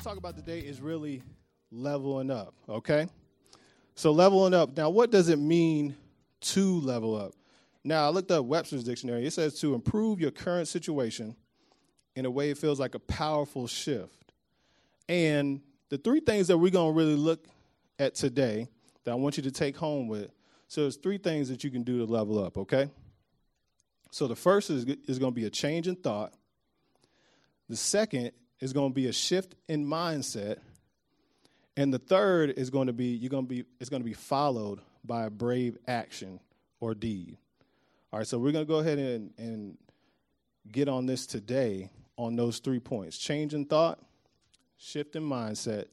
To talk about today is really leveling up, okay? So, leveling up. Now, what does it mean to level up? Now, I looked up Webster's dictionary. It says to improve your current situation in a way it feels like a powerful shift. And the three things that we're going to really look at today that I want you to take home with. So, there's three things that you can do to level up, okay? So, the first is, is going to be a change in thought. The second is going to be a shift in mindset. And the third is going to be you're going to be it's going to be followed by a brave action or deed. All right, so we're going to go ahead and, and get on this today on those three points change in thought, shift in mindset,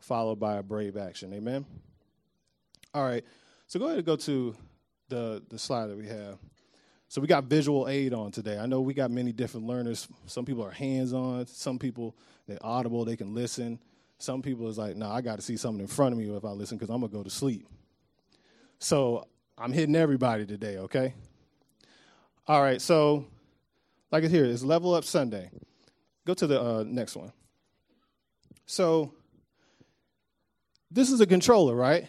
followed by a brave action. Amen? All right, so go ahead and go to the, the slide that we have. So we got visual aid on today. I know we got many different learners. Some people are hands on, some people, they're audible, they can listen. Some people is like, no, nah, I got to see something in front of me if I listen because I'm to go to sleep. So I'm hitting everybody today, okay? All right, so like it's here, it's Level Up Sunday. Go to the uh, next one. So this is a controller, right?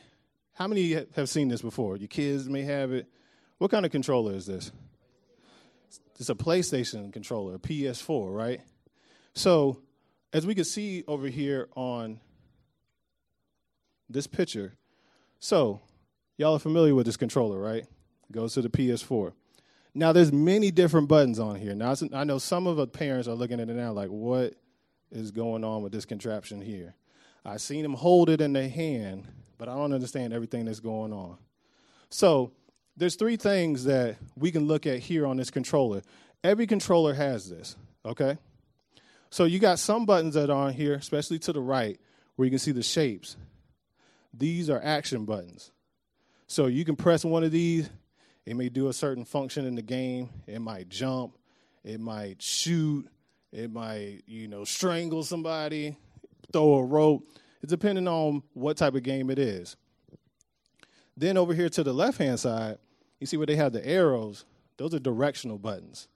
How many have seen this before? Your kids may have it. What kind of controller is this? It's a PlayStation controller, a PS4, right? So, as we can see over here on this picture, so y'all are familiar with this controller, right? It goes to the PS4. Now, there's many different buttons on here. Now, I know some of the parents are looking at it now like, what is going on with this contraption here? I've seen them hold it in their hand, but I don't understand everything that's going on. So, there's three things that we can look at here on this controller. Every controller has this, okay? So, you got some buttons that are on here, especially to the right, where you can see the shapes. These are action buttons. So, you can press one of these it may do a certain function in the game. It might jump. It might shoot. It might, you know, strangle somebody, throw a rope. It's depending on what type of game it is. Then over here to the left hand side, you see where they have the arrows. Those are directional buttons.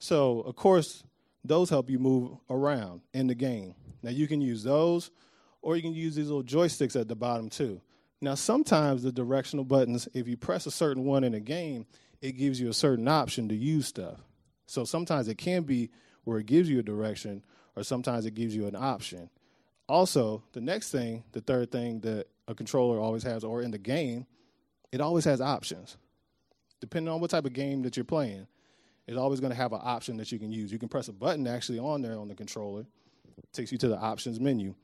So, of course, those help you move around in the game. Now, you can use those, or you can use these little joysticks at the bottom too. Now, sometimes the directional buttons, if you press a certain one in a game, it gives you a certain option to use stuff. So sometimes it can be where it gives you a direction, or sometimes it gives you an option. Also, the next thing, the third thing that a controller always has, or in the game, it always has options. Depending on what type of game that you're playing, it's always going to have an option that you can use. You can press a button actually on there on the controller, it takes you to the options menu.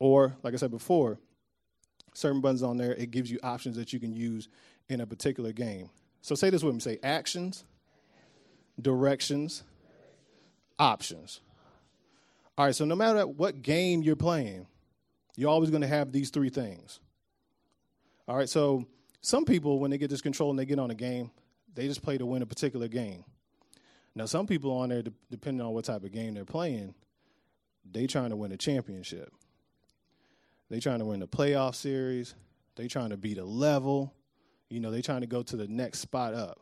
Or, like I said before, certain buttons on there, it gives you options that you can use in a particular game. So say this with me say actions, directions, options. All right, so no matter what game you're playing, you're always going to have these three things. All right, so some people, when they get this control and they get on a game, they just play to win a particular game. Now, some people on there, depending on what type of game they're playing, they trying to win a championship. They trying to win the playoff series. They trying to beat a level. You know, they trying to go to the next spot up.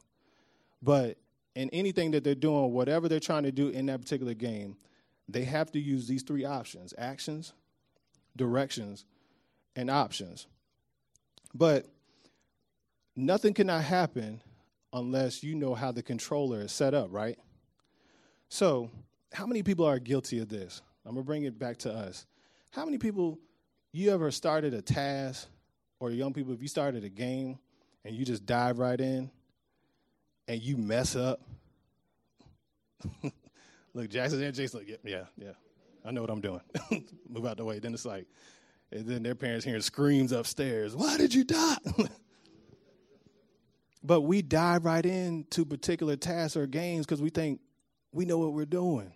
But in anything that they're doing, whatever they're trying to do in that particular game, they have to use these three options actions, directions, and options. But nothing cannot happen unless you know how the controller is set up, right? So, how many people are guilty of this? I'm to bring it back to us. How many people you ever started a task, or young people, if you started a game and you just dive right in and you mess up? Look, Jackson and Jason, like, yeah, yeah, yeah, I know what I'm doing. Move out the way. Then it's like, and then their parents hearing screams upstairs. Why did you die? but we dive right into particular tasks or games because we think we know what we're doing.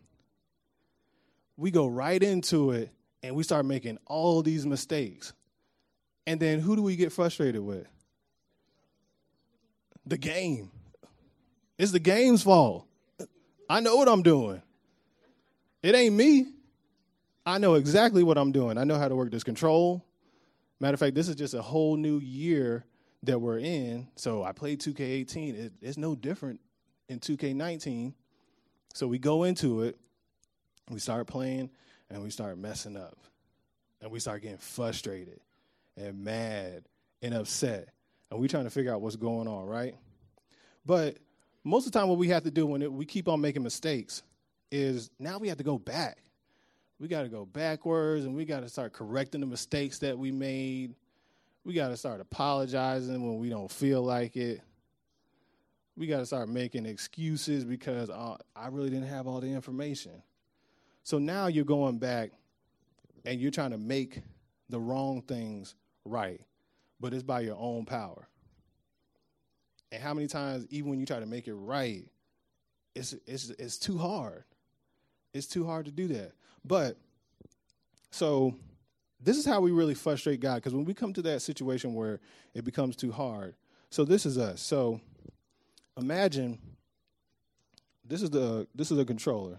We go right into it and we start making all these mistakes. And then who do we get frustrated with? The game. It's the game's fault. I know what I'm doing. It ain't me. I know exactly what I'm doing. I know how to work this control. Matter of fact, this is just a whole new year that we're in. So I played 2K18. It, it's no different in 2K19. So we go into it, we start playing, and we start messing up. And we start getting frustrated and mad and upset. And we're trying to figure out what's going on, right? But most of the time, what we have to do when it, we keep on making mistakes is now we have to go back. We got to go backwards and we got to start correcting the mistakes that we made. We got to start apologizing when we don't feel like it. We got to start making excuses because uh, I really didn't have all the information. So now you're going back and you're trying to make the wrong things right, but it's by your own power. And how many times, even when you try to make it right, it's it's it's too hard. It's too hard to do that. But so this is how we really frustrate God because when we come to that situation where it becomes too hard. So this is us. So imagine this is the this is a controller.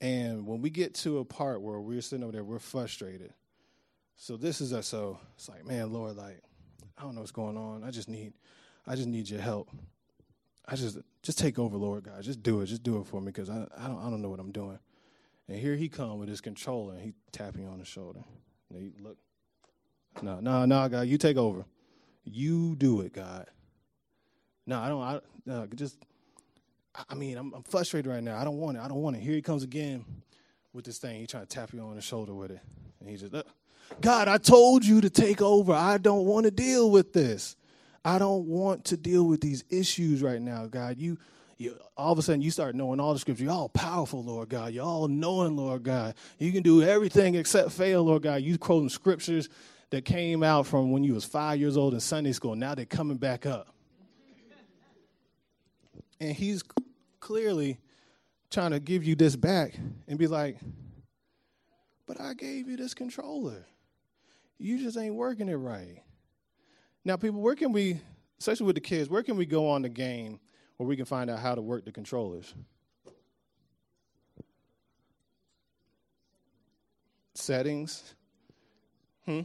And when we get to a part where we're sitting over there, we're frustrated. So this is us. So it's like, man, Lord, like, I don't know what's going on. I just need I just need your help. I just just take over, Lord God. Just do it. Just do it for me because I, I don't I don't know what I'm doing. And here he come with his controller he tapping you on the shoulder. And he look. No, no, no, God, you take over. You do it, God. No, I don't. I just. I mean, I'm, I'm frustrated right now. I don't want it. I don't want it. Here he comes again with this thing. He trying to tap you on the shoulder with it, and he just, God, I told you to take over. I don't want to deal with this. I don't want to deal with these issues right now, God. You, you all of a sudden you start knowing all the scripture. You're all powerful, Lord God. You're all knowing, Lord God. You can do everything except fail, Lord God. You quoting scriptures that came out from when you was five years old in Sunday school. Now they're coming back up. And he's clearly trying to give you this back and be like, but I gave you this controller. You just ain't working it right. Now, people, where can we, especially with the kids, where can we go on the game where we can find out how to work the controllers? Settings. Hmm?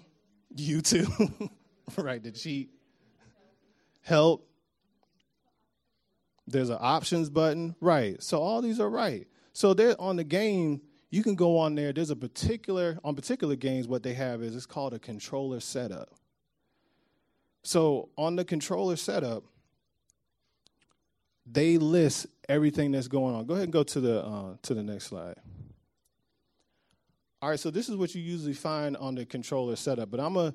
YouTube. right, the cheat. Help. There's an options button. Right. So all these are right. So they're on the game. You can go on there. There's a particular on particular games. What they have is it's called a controller setup. So on the controller setup, they list everything that's going on. Go ahead and go to the uh, to the next slide. All right, so this is what you usually find on the controller setup, but I'm a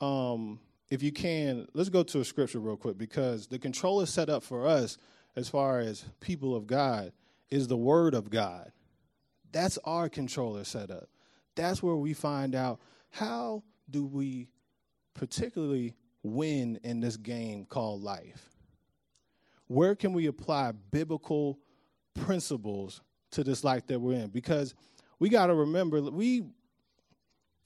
um, if you can, let's go to a scripture real quick because the controller setup for us, as far as people of God, is the Word of God. That's our controller setup. That's where we find out how do we particularly win in this game called life? Where can we apply biblical principles to this life that we're in? Because we got to remember, we,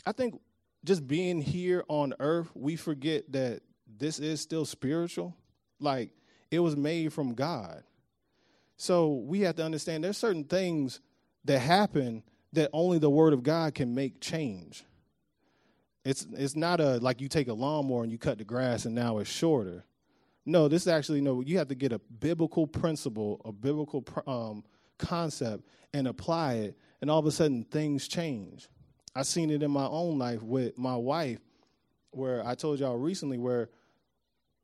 I think just being here on earth, we forget that this is still spiritual. Like it was made from God. So we have to understand there's certain things that happen that only the word of God can make change. It's it's not a like you take a lawnmower and you cut the grass and now it's shorter. No, this is actually no. You have to get a biblical principle, a biblical um, concept, and apply it, and all of a sudden things change. I've seen it in my own life with my wife, where I told y'all recently where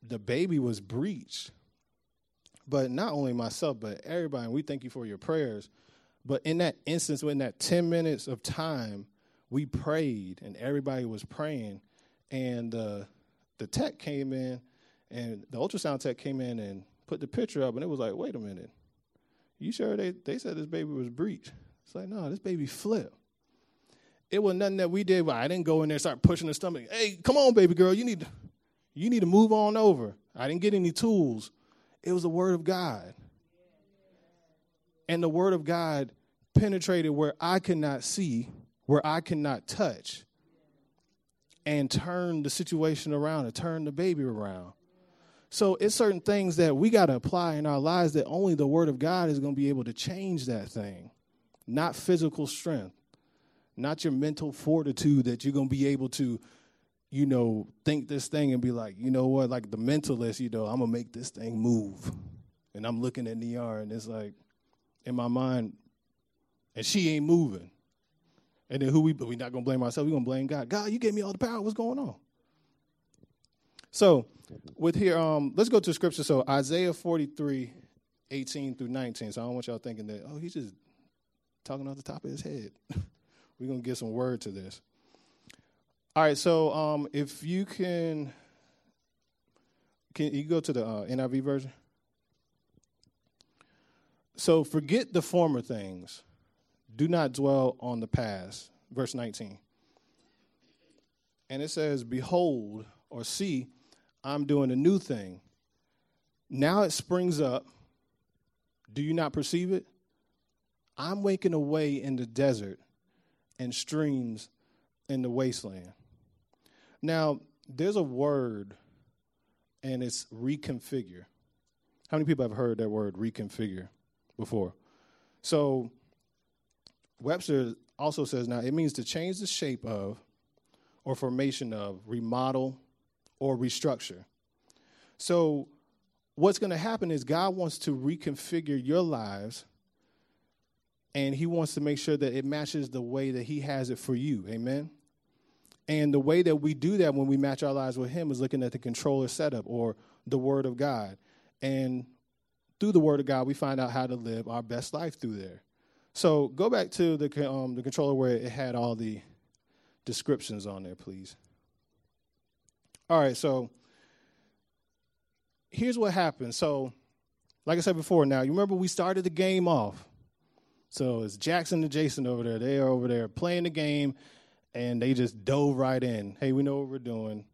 the baby was breached. But not only myself, but everybody, and we thank you for your prayers. But in that instance, in that 10 minutes of time, we prayed and everybody was praying, and uh, the tech came in, and the ultrasound tech came in and put the picture up, and it was like, wait a minute, you sure they they said this baby was breech? It's like, no, this baby flipped. It was nothing that we did. But I didn't go in there and start pushing the stomach. Hey, come on, baby girl, you need to, you need to move on over. I didn't get any tools. It was the word of God. And the word of God penetrated where I could not see, where I could not touch, and turned the situation around and turned the baby around. So it's certain things that we got to apply in our lives that only the word of God is going to be able to change that thing, not physical strength, not your mental fortitude that you're going to be able to you know, think this thing and be like, you know what, like the mentalist, you know, I'm gonna make this thing move. And I'm looking at Niar and it's like in my mind, and she ain't moving. And then who we but we not gonna blame ourselves, we gonna blame God. God, you gave me all the power. What's going on? So with here, um, let's go to scripture. So Isaiah 43, 18 through 19. So I don't want y'all thinking that, oh, he's just talking off the top of his head. We're gonna get some word to this. All right, so um, if you can, can you go to the uh, NIV version? So forget the former things. Do not dwell on the past. Verse 19. And it says, Behold, or see, I'm doing a new thing. Now it springs up. Do you not perceive it? I'm waking away in the desert and streams in the wasteland. Now, there's a word, and it's reconfigure. How many people have heard that word reconfigure before? So, Webster also says now it means to change the shape of or formation of, remodel, or restructure. So, what's going to happen is God wants to reconfigure your lives and he wants to make sure that it matches the way that he has it for you. Amen. And the way that we do that when we match our lives with Him is looking at the controller setup or the Word of God. And through the Word of God, we find out how to live our best life through there. So go back to the, um, the controller where it had all the descriptions on there, please. All right, so here's what happened. So, like I said before, now you remember we started the game off. So it's Jackson and Jason over there. They are over there playing the game and they just dove right in. Hey, we know what we're doing.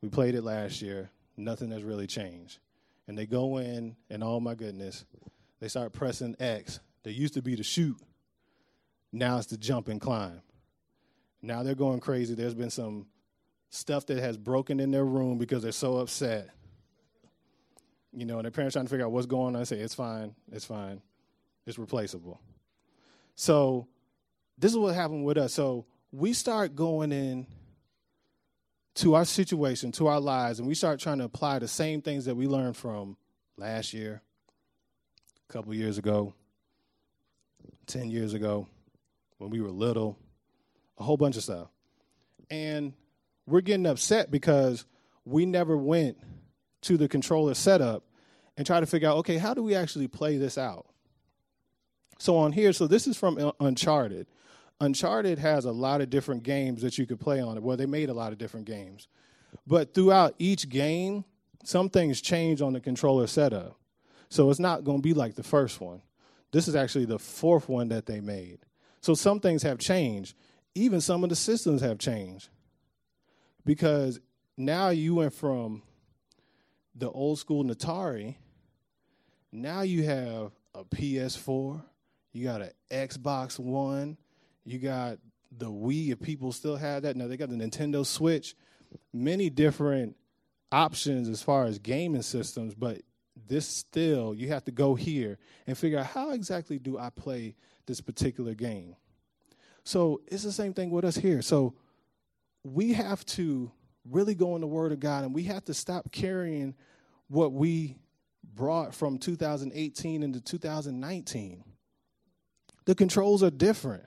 We played it last year. Nothing has really changed. And they go in, and oh my goodness, they start pressing X. They used to be the shoot. Now it's the jump and climb. Now they're going crazy. There's been some stuff that has broken in their room because they're so upset. You know, and their parents trying to figure out what's going on. I say, it's fine, it's fine, it's replaceable. So this is what happened with us. So we start going in to our situation, to our lives, and we start trying to apply the same things that we learned from last year, a couple years ago, 10 years ago, when we were little, a whole bunch of stuff. And we're getting upset because we never went to the controller setup and try to figure out, okay, how do we actually play this out? So on here, so this is from Uncharted. Uncharted has a lot of different games that you could play on it. Well, they made a lot of different games. But throughout each game, some things change on the controller setup. So it's not going to be like the first one. This is actually the fourth one that they made. So some things have changed. Even some of the systems have changed. Because now you went from the old school Atari, now you have a PS4, you got an Xbox One, you got the Wii, if people still have that. Now they got the Nintendo Switch. Many different options as far as gaming systems, but this still, you have to go here and figure out how exactly do I play this particular game. So it's the same thing with us here. So we have to really go in the Word of God and we have to stop carrying what we brought from 2018 into 2019. The controls are different.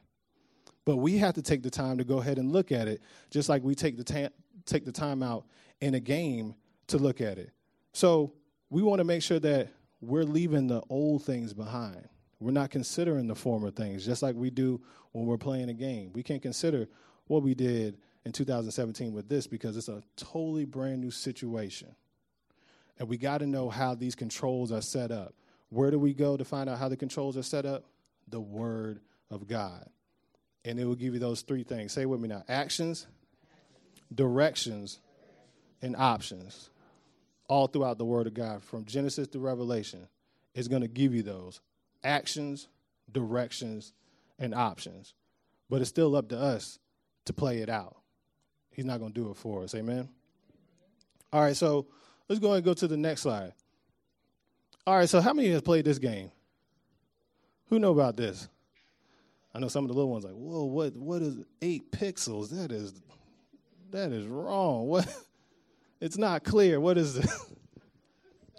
But we have to take the time to go ahead and look at it, just like we take the ta- take the time out in a game to look at it. So we want to make sure that we're leaving the old things behind. We're not considering the former things, just like we do when we're playing a game. We can't consider what we did in 2017 with this because it's a totally brand new situation. And we got to know how these controls are set up. Where do we go to find out how the controls are set up? The Word of God and it will give you those three things. Say with me now actions, directions, and options. All throughout the Word of God, from Genesis to Revelation, is going to give you those actions, directions, and options. But it's still up to us to play it out. He's not going to do it for us. Amen. All right, so let's go and go to the next slide. All right, so how many has played this game? Who know about this? I know some of the little ones like, whoa, what what is eight pixels? That is that is wrong. What it's not clear. What is it?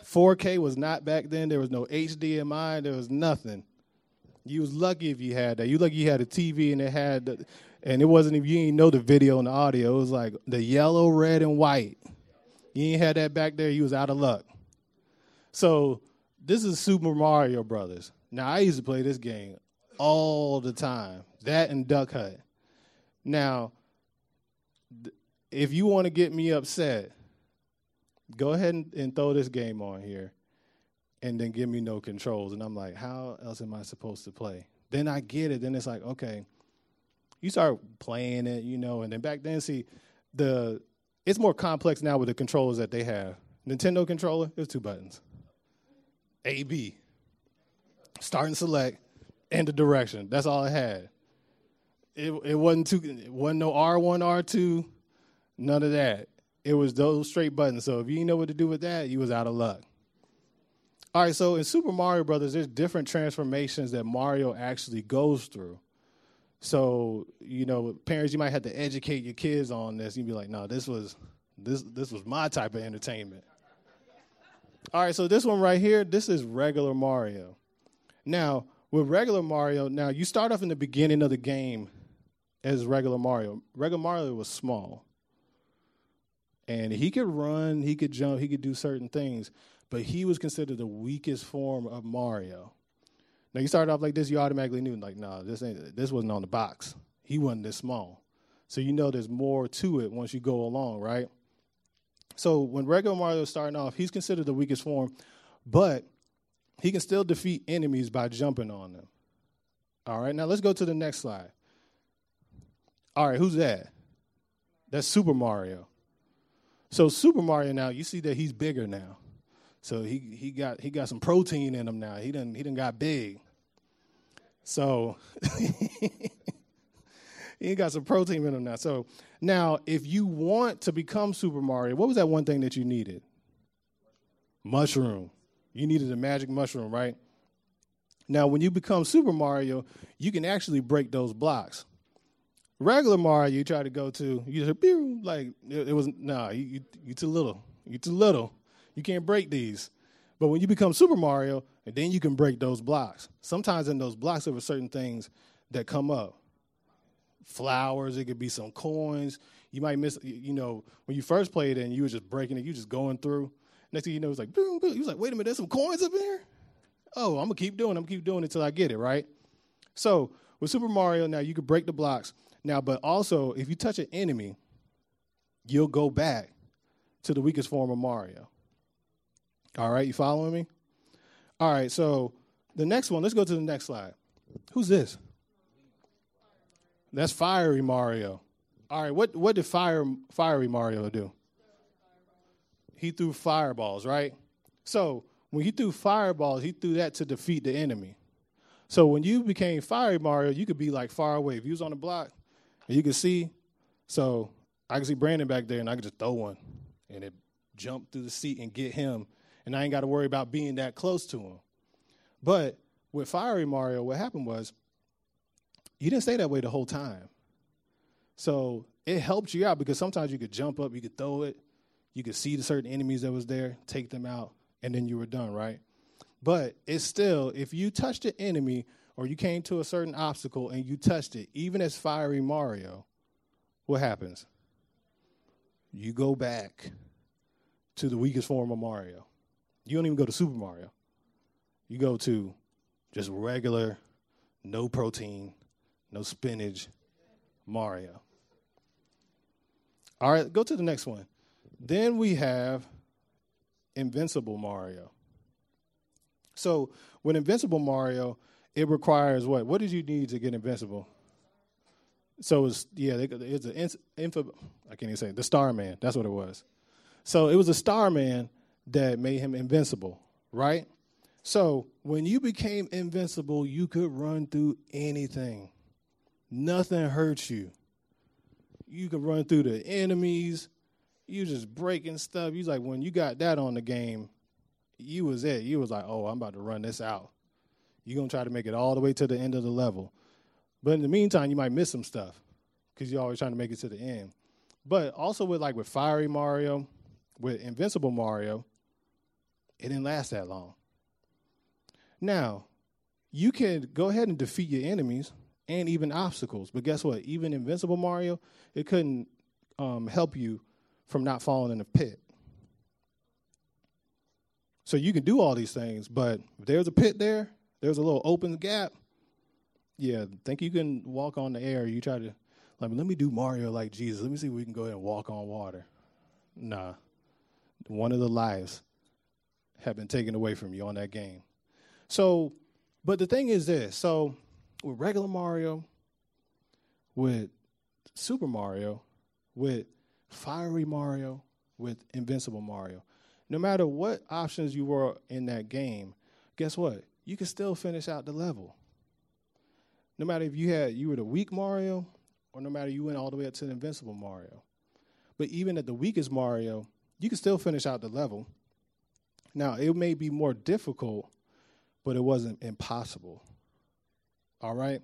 4K was not back then. There was no HDMI. There was nothing. You was lucky if you had that. You lucky you had a TV and it had, the, and it wasn't if you didn't know the video and the audio. It was like the yellow, red, and white. You ain't had that back there. You was out of luck. So this is Super Mario Brothers. Now I used to play this game all the time. That and Duck Hunt. Now, if you want to get me upset, go ahead and, and, throw this game on here and then give me no controls. And I'm like, how else am I supposed to play? Then I get it. Then it's like, okay, you start playing it, you know, and then back then, see, the it's more complex now with the controllers that they have. Nintendo controller, was two buttons. A B. Start and select and the direction. That's all it had. It it wasn't too it wasn't no R one, R two, none of that. It was those straight buttons. So if you didn't know what to do with that, you was out of luck. All right, so in Super Mario Brothers, there's different transformations that Mario actually goes through. So, you know, parents, you might have to educate your kids on this. You'd be like, no, this was this this was my type of entertainment. All right, so this one right here, this is regular Mario. Now, with regular Mario, now you start off in the beginning of the game as regular Mario. Regular Mario was small and he could run, he could jump, he could do certain things, but he was considered the weakest form of Mario. Now you started off like this, you automatically knew like, no, nah, this ain't this wasn't on the box. He wasn't this small. So you know there's more to it once you go along, right? So when regular Mario is starting off, he's considered the weakest form, but he can still defeat enemies by jumping on them. All right, now let's go to the next slide. All right, who's that? That's Super Mario. So Super Mario now, you see that he's bigger now. So he he got he got some protein in him now. He didn't he didn't got big. So he got some protein in him now. So now if you want to become Super Mario, what was that one thing that you needed? Mushroom. You needed a magic mushroom, right? Now when you become Super Mario, you can actually break those blocks. Regular Mario, you try to go to, you just like it, it was nah, you, you you too little, you too little, you can't break these. But when you become Super Mario, and then you can break those blocks. Sometimes in those blocks there were certain things that come up. Flowers, it could be some coins. You might miss, you know, when you first played it and you were just breaking it, you just going through. Next thing you know, it's like boom, boom. You was like, wait a minute, there's some coins up in here. Oh, I'm gonna keep doing. it. I'm gonna keep doing it until I get it right. So with Super Mario, now you can break the blocks. Now, but also, if you touch an enemy, you'll go back to the weakest form of Mario. All right, you following me? All right, so the next one, let's go to the next slide. Who's this? That's Fiery Mario. All right, what, what did Fire, Fiery Mario do? He threw fireballs, right? So when he threw fireballs, he threw that to defeat the enemy. So when you became Fiery Mario, you could be like far away. If you was on the block, and you could see, so I can see Brandon back there, and I can just throw one, and it jump through the seat and get him, and I ain't got to worry about being that close to him. But with Fiery Mario, what happened was you didn't stay that way the whole time. So it helped you out because sometimes you could jump up, you could throw it, you could see the certain enemies that was there, take them out, and then you were done, right? But it's still, if you touched an enemy or you came to a certain obstacle and you touched it, even as fiery Mario, what happens? You go back to the weakest form of Mario. You don't even go to Super Mario. You go to just regular, no protein, no spinach Mario. All right, go to the next one. Then we have Invincible Mario. So, with Invincible Mario, it requires what? What did you need to get invincible? So it's yeah, it's an info. I can't even say it, the Starman. That's what it was. So it was a Starman that made him invincible, right? So when you became invincible, you could run through anything. Nothing hurts you. You could run through the enemies. You just breaking stuff. You like when you got that on the game, you was it. You was like, oh, I'm about to run this out. You're gonna try to make it all the way to the end of the level. But in the meantime, you might miss some stuff because you're always trying to make it to the end. But also with like with Fiery Mario, with Invincible Mario, it didn't last that long. Now, you can go ahead and defeat your enemies and even obstacles, but guess what? Even Invincible Mario, it couldn't um, help you from not falling in a pit. So you can do all these things, but if there's a pit there, there's a little open gap. Yeah, think you can walk on the air. You try to, like, let me do Mario like Jesus. Let me see if we can go ahead and walk on water. Nah, one of the lives have been taken away from you on that game. So, but the thing is this so with regular Mario, with Super Mario, with Fiery Mario, with Invincible Mario, no matter what options you were in that game, guess what? You can still finish out the level. No matter if you had you were the weak Mario, or no matter you went all the way up to the Invincible Mario. But even at the weakest Mario, you can still finish out the level. Now, it may be more difficult but it wasn't impossible. All right?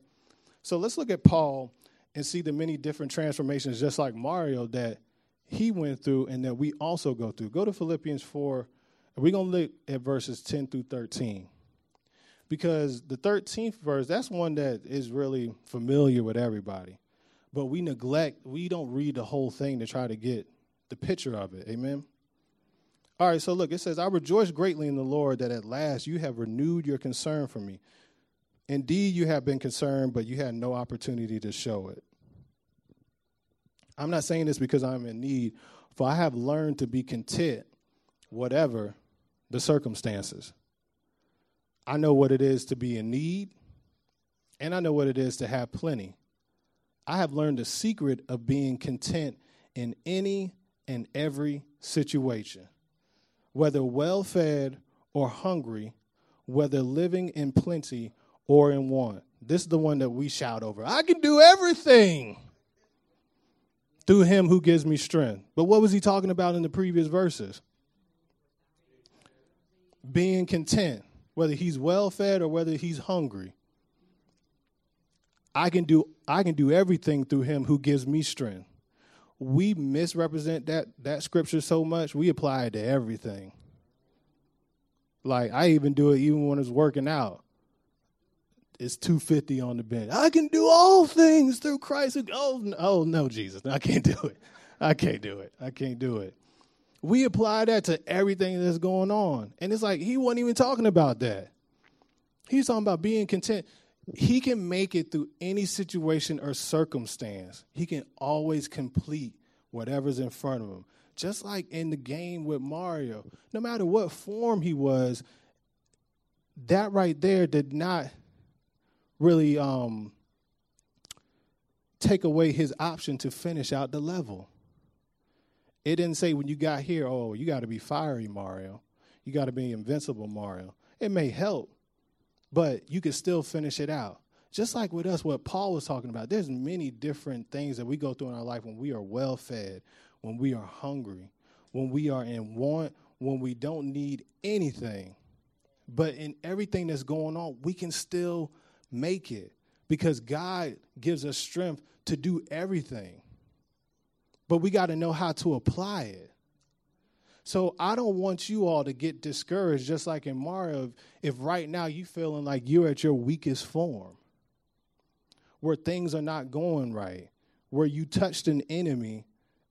So let's look at Paul and see the many different transformations, just like Mario, that he went through and that we also go through. Go to Philippians 4, and we're going to look at verses 10 through 13. Because the 13th verse, that's one that is really familiar with everybody. But we neglect, we don't read the whole thing to try to get the picture of it. Amen? All right, so look, it says, I rejoice greatly in the Lord that at last you have renewed your concern for me. Indeed, you have been concerned, but you had no opportunity to show it. I'm not saying this because I'm in need, for I have learned to be content, whatever the circumstances. I know what it is to be in need, and I know what it is to have plenty. I have learned the secret of being content in any and every situation whether well fed or hungry, whether living in plenty or in want. This is the one that we shout over. I can do everything through him who gives me strength. But what was he talking about in the previous verses? Being content, whether he's well fed or whether he's hungry. I can do I can do everything through him who gives me strength we misrepresent that that scripture so much, we apply it to everything. Like I even do it even when it's working out. It's 250 on the bench. I can do all things through Christ. Oh, oh no, Jesus. I can't do it. I can't do it. I can't do it. We apply that to everything that's going on. And it's like he wasn't even talking about that. He's talking about being content he can make it through any situation or circumstance. He can always complete whatever's in front of him. Just like in the game with Mario, no matter what form he was, that right there did not really um, take away his option to finish out the level. It didn't say when you got here, oh, you got to be fiery Mario. You got to be invincible Mario. It may help, but you can still finish it out. Just like with us, what Paul was talking about, there's many different things that we go through in our life when we are well fed, when we are hungry, when we are in want, when we don't need anything. But in everything that's going on, we can still make it because God gives us strength to do everything. But we got to know how to apply it. So I don't want you all to get discouraged, just like in Mario, if right now you're feeling like you're at your weakest form, where things are not going right, where you touched an enemy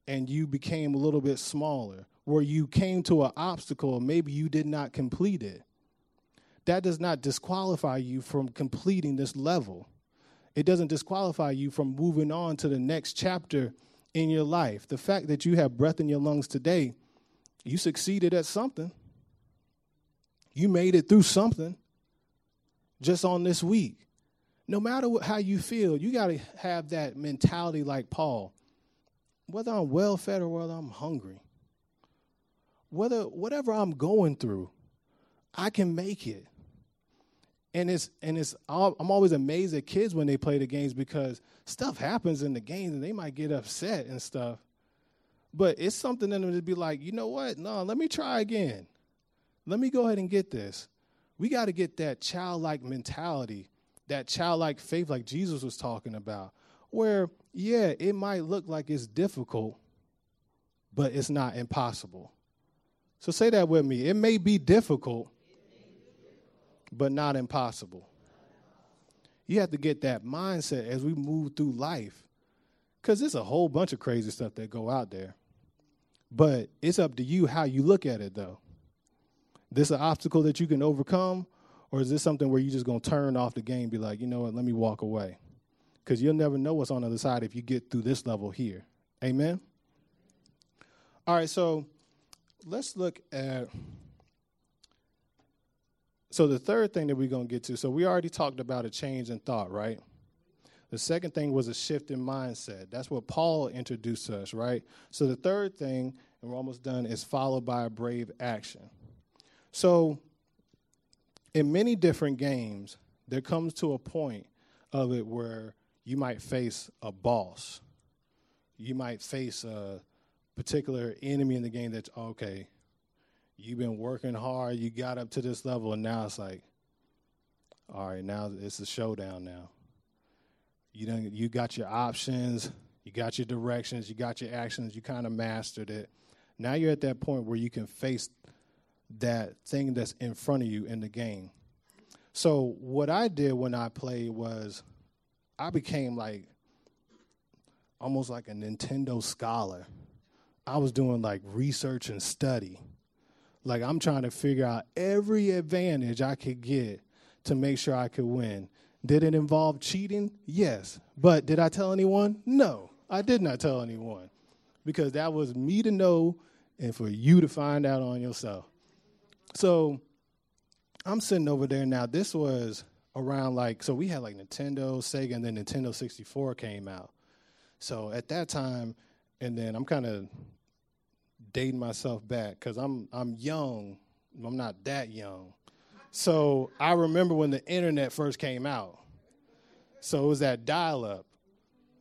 and you became a little bit smaller, where you came to an obstacle maybe you did not complete it. That does not disqualify you from completing this level. It doesn't disqualify you from moving on to the next chapter in your life. The fact that you have breath in your lungs today you succeeded at something. You made it through something just on this week. No matter what, how you feel, you got to have that mentality like Paul. Whether I'm well fed or whether I'm hungry, whether whatever I'm going through, I can make it and it's and it's I'm always amazed at kids when they play the games because stuff happens in the games and they might get upset and stuff. But it's something in them to be like, you know what? No, let me try again. Let me go ahead and get this. We got to get that childlike mentality, that childlike faith, like Jesus was talking about, where yeah, it might look like it's difficult, but it's not impossible. So say that with me. It may be difficult, but not impossible. You have to get that mindset as we move through life. Because there's a whole bunch of crazy stuff that go out there. But it's up to you how you look at it, though. This an obstacle that you can overcome, or is this something where you're just gonna turn off the game, be like, you know what, let me walk away? Because you'll never know what's on the other side if you get through this level here. Amen. All right, so let's look at. So the third thing that we're gonna get to. So we already talked about a change in thought, right? The second thing was a shift in mindset. That's what Paul introduced us, right? So the third thing, and we're almost done, is followed by a brave action. So in many different games, there comes to a point of it where you might face a boss. You might face a particular enemy in the game that's okay. You've been working hard, you got up to this level, and now it's like, all right, now it's a showdown now. You done, you got your options, you got your directions, you got your actions, you kind of mastered it. Now you're at that point where you can face that thing that's in front of you in the game. So what I did when I played was I became like almost like a Nintendo scholar. I was doing like research and study. Like I'm trying to figure out every advantage I could get to make sure I could win. Did it involve cheating? Yes. But did I tell anyone? No, I did not tell anyone because that was me to know and for you to find out on yourself. So I'm sitting over there now. This was around like, so we had like Nintendo, Sega, and then Nintendo 64 came out. So at that time, and then I'm kind of dating myself back because I'm I'm young. I'm not that young. So I remember when the internet first came out. So it was that dial up.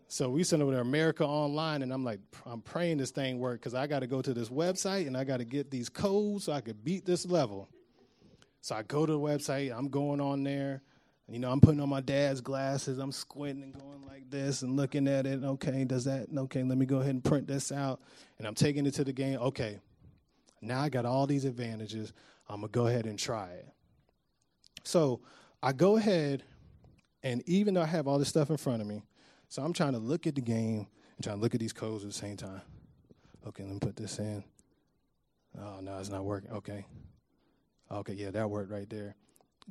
So we sent over to America Online, and I'm like, I'm praying this thing work because I got to go to this website and I got to get these codes so I could beat this level. So I go to the website, I'm going on there. You know, I'm putting on my dad's glasses, I'm squinting and going like this and looking at it. Okay, does that, okay, let me go ahead and print this out. And I'm taking it to the game. Okay, now I got all these advantages. I'm going to go ahead and try it. So I go ahead, and even though I have all this stuff in front of me, so I'm trying to look at the game and trying to look at these codes at the same time. Okay, let me put this in. Oh, no, it's not working. Okay. Okay, yeah, that worked right there.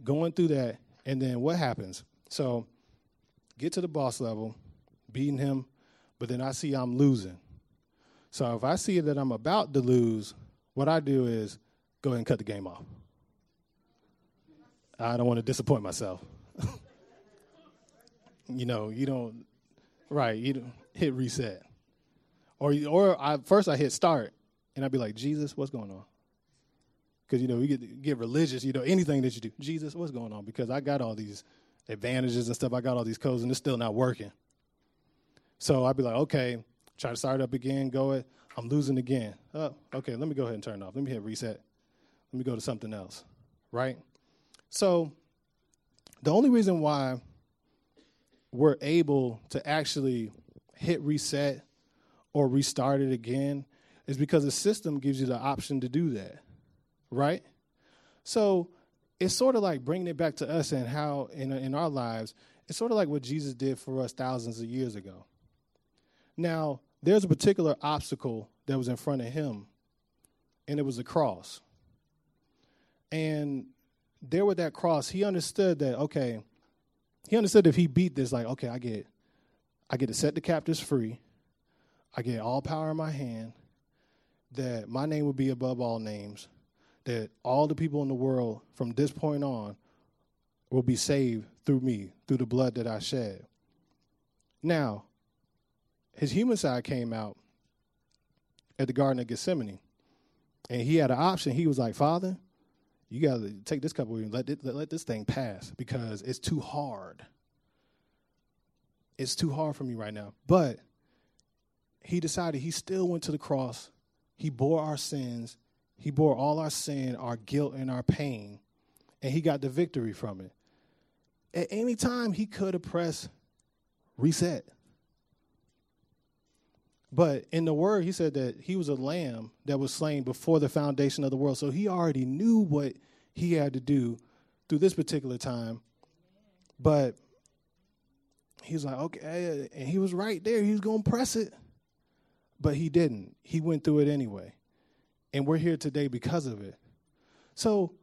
Going through that, and then what happens? So, get to the boss level, beating him, but then I see I'm losing. So, if I see that I'm about to lose, what I do is go ahead and cut the game off. I don't want to disappoint myself. you know, you don't Right. You don't hit reset. Or or I first I hit start and I'd be like, Jesus, what's going on? Because you know, you get get religious, you know, anything that you do. Jesus, what's going on? Because I got all these advantages and stuff, I got all these codes and it's still not working. So I'd be like, okay, try to start up again, go it. I'm losing again. Oh, okay, let me go ahead and turn it off. Let me hit reset. Let me go to something else. Right? So the only reason why we're able to actually hit reset or restart it again is because the system gives you the option to do that, right? So it's sort of like bringing it back to us and how in, in our lives, it's sort of like what Jesus did for us thousands of years ago. Now, there's a particular obstacle that was in front of him, and it was the cross. And there with that cross, he understood that, okay, he understood if he beat this, like, okay, I get, I get to set the captives free. I get all power in my hand. That my name would be above all names. That all the people in the world from this point on will be saved through me, through the blood that I shed. Now, his human side came out at the Garden of Gethsemane. And he had an option. He was like, Father, you got to take this cup away and let, it, let, let this thing pass because it's too hard. It's too hard for me right now. But he decided he still went to the cross. He bore our sins. He bore all our sin, our guilt, and our pain, and he got the victory from it. At any time, he could have pressed reset. But in the word, he said that he was a lamb that was slain before the foundation of the world. So he already knew what he had to do through this particular time. But he was like, okay, and he was right there. He was going to press it. But he didn't. He went through it anyway. And we're here today because of it. So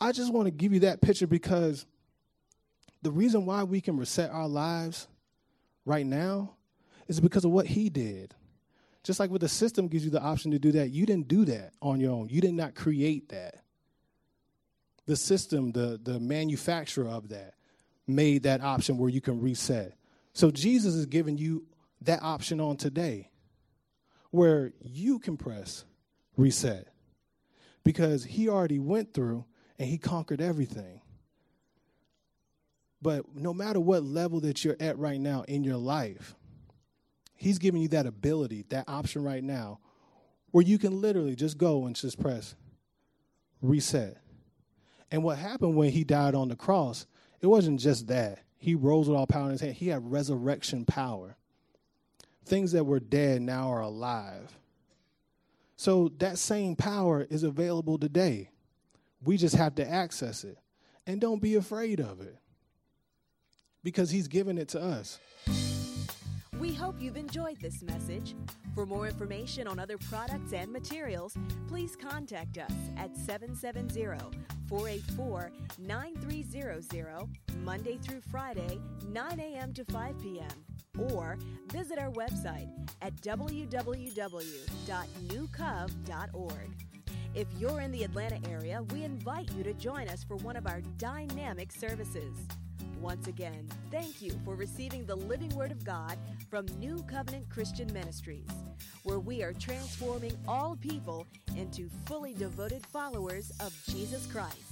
I just want to give you that picture because the reason why we can reset our lives right now is because of what he did. Just like with the system gives you the option to do that, you didn't do that on your own. You did not create that. The system, the, the manufacturer of that, made that option where you can reset. So Jesus is giving you that option on today where you can press reset because he already went through and he conquered everything. But no matter what level that you're at right now in your life, he's giving you that ability, that option right now where you can literally just go and just press reset. And what happened when he died on the cross it wasn't just that. He rose with all power in his hand. He had resurrection power. Things that were dead now are alive. So that same power is available today. We just have to access it. And don't be afraid of it because he's given it to us. We hope you've enjoyed this message. For more information on other products and materials, please contact us at 770 484 9300, Monday through Friday, 9 a.m. to 5 p.m. Or visit our website at www.newcov.org. If you're in the Atlanta area, we invite you to join us for one of our dynamic services. Once again, thank you for receiving the living Word of God from New Covenant Christian Ministries, where we are transforming all people into fully devoted followers of Jesus Christ.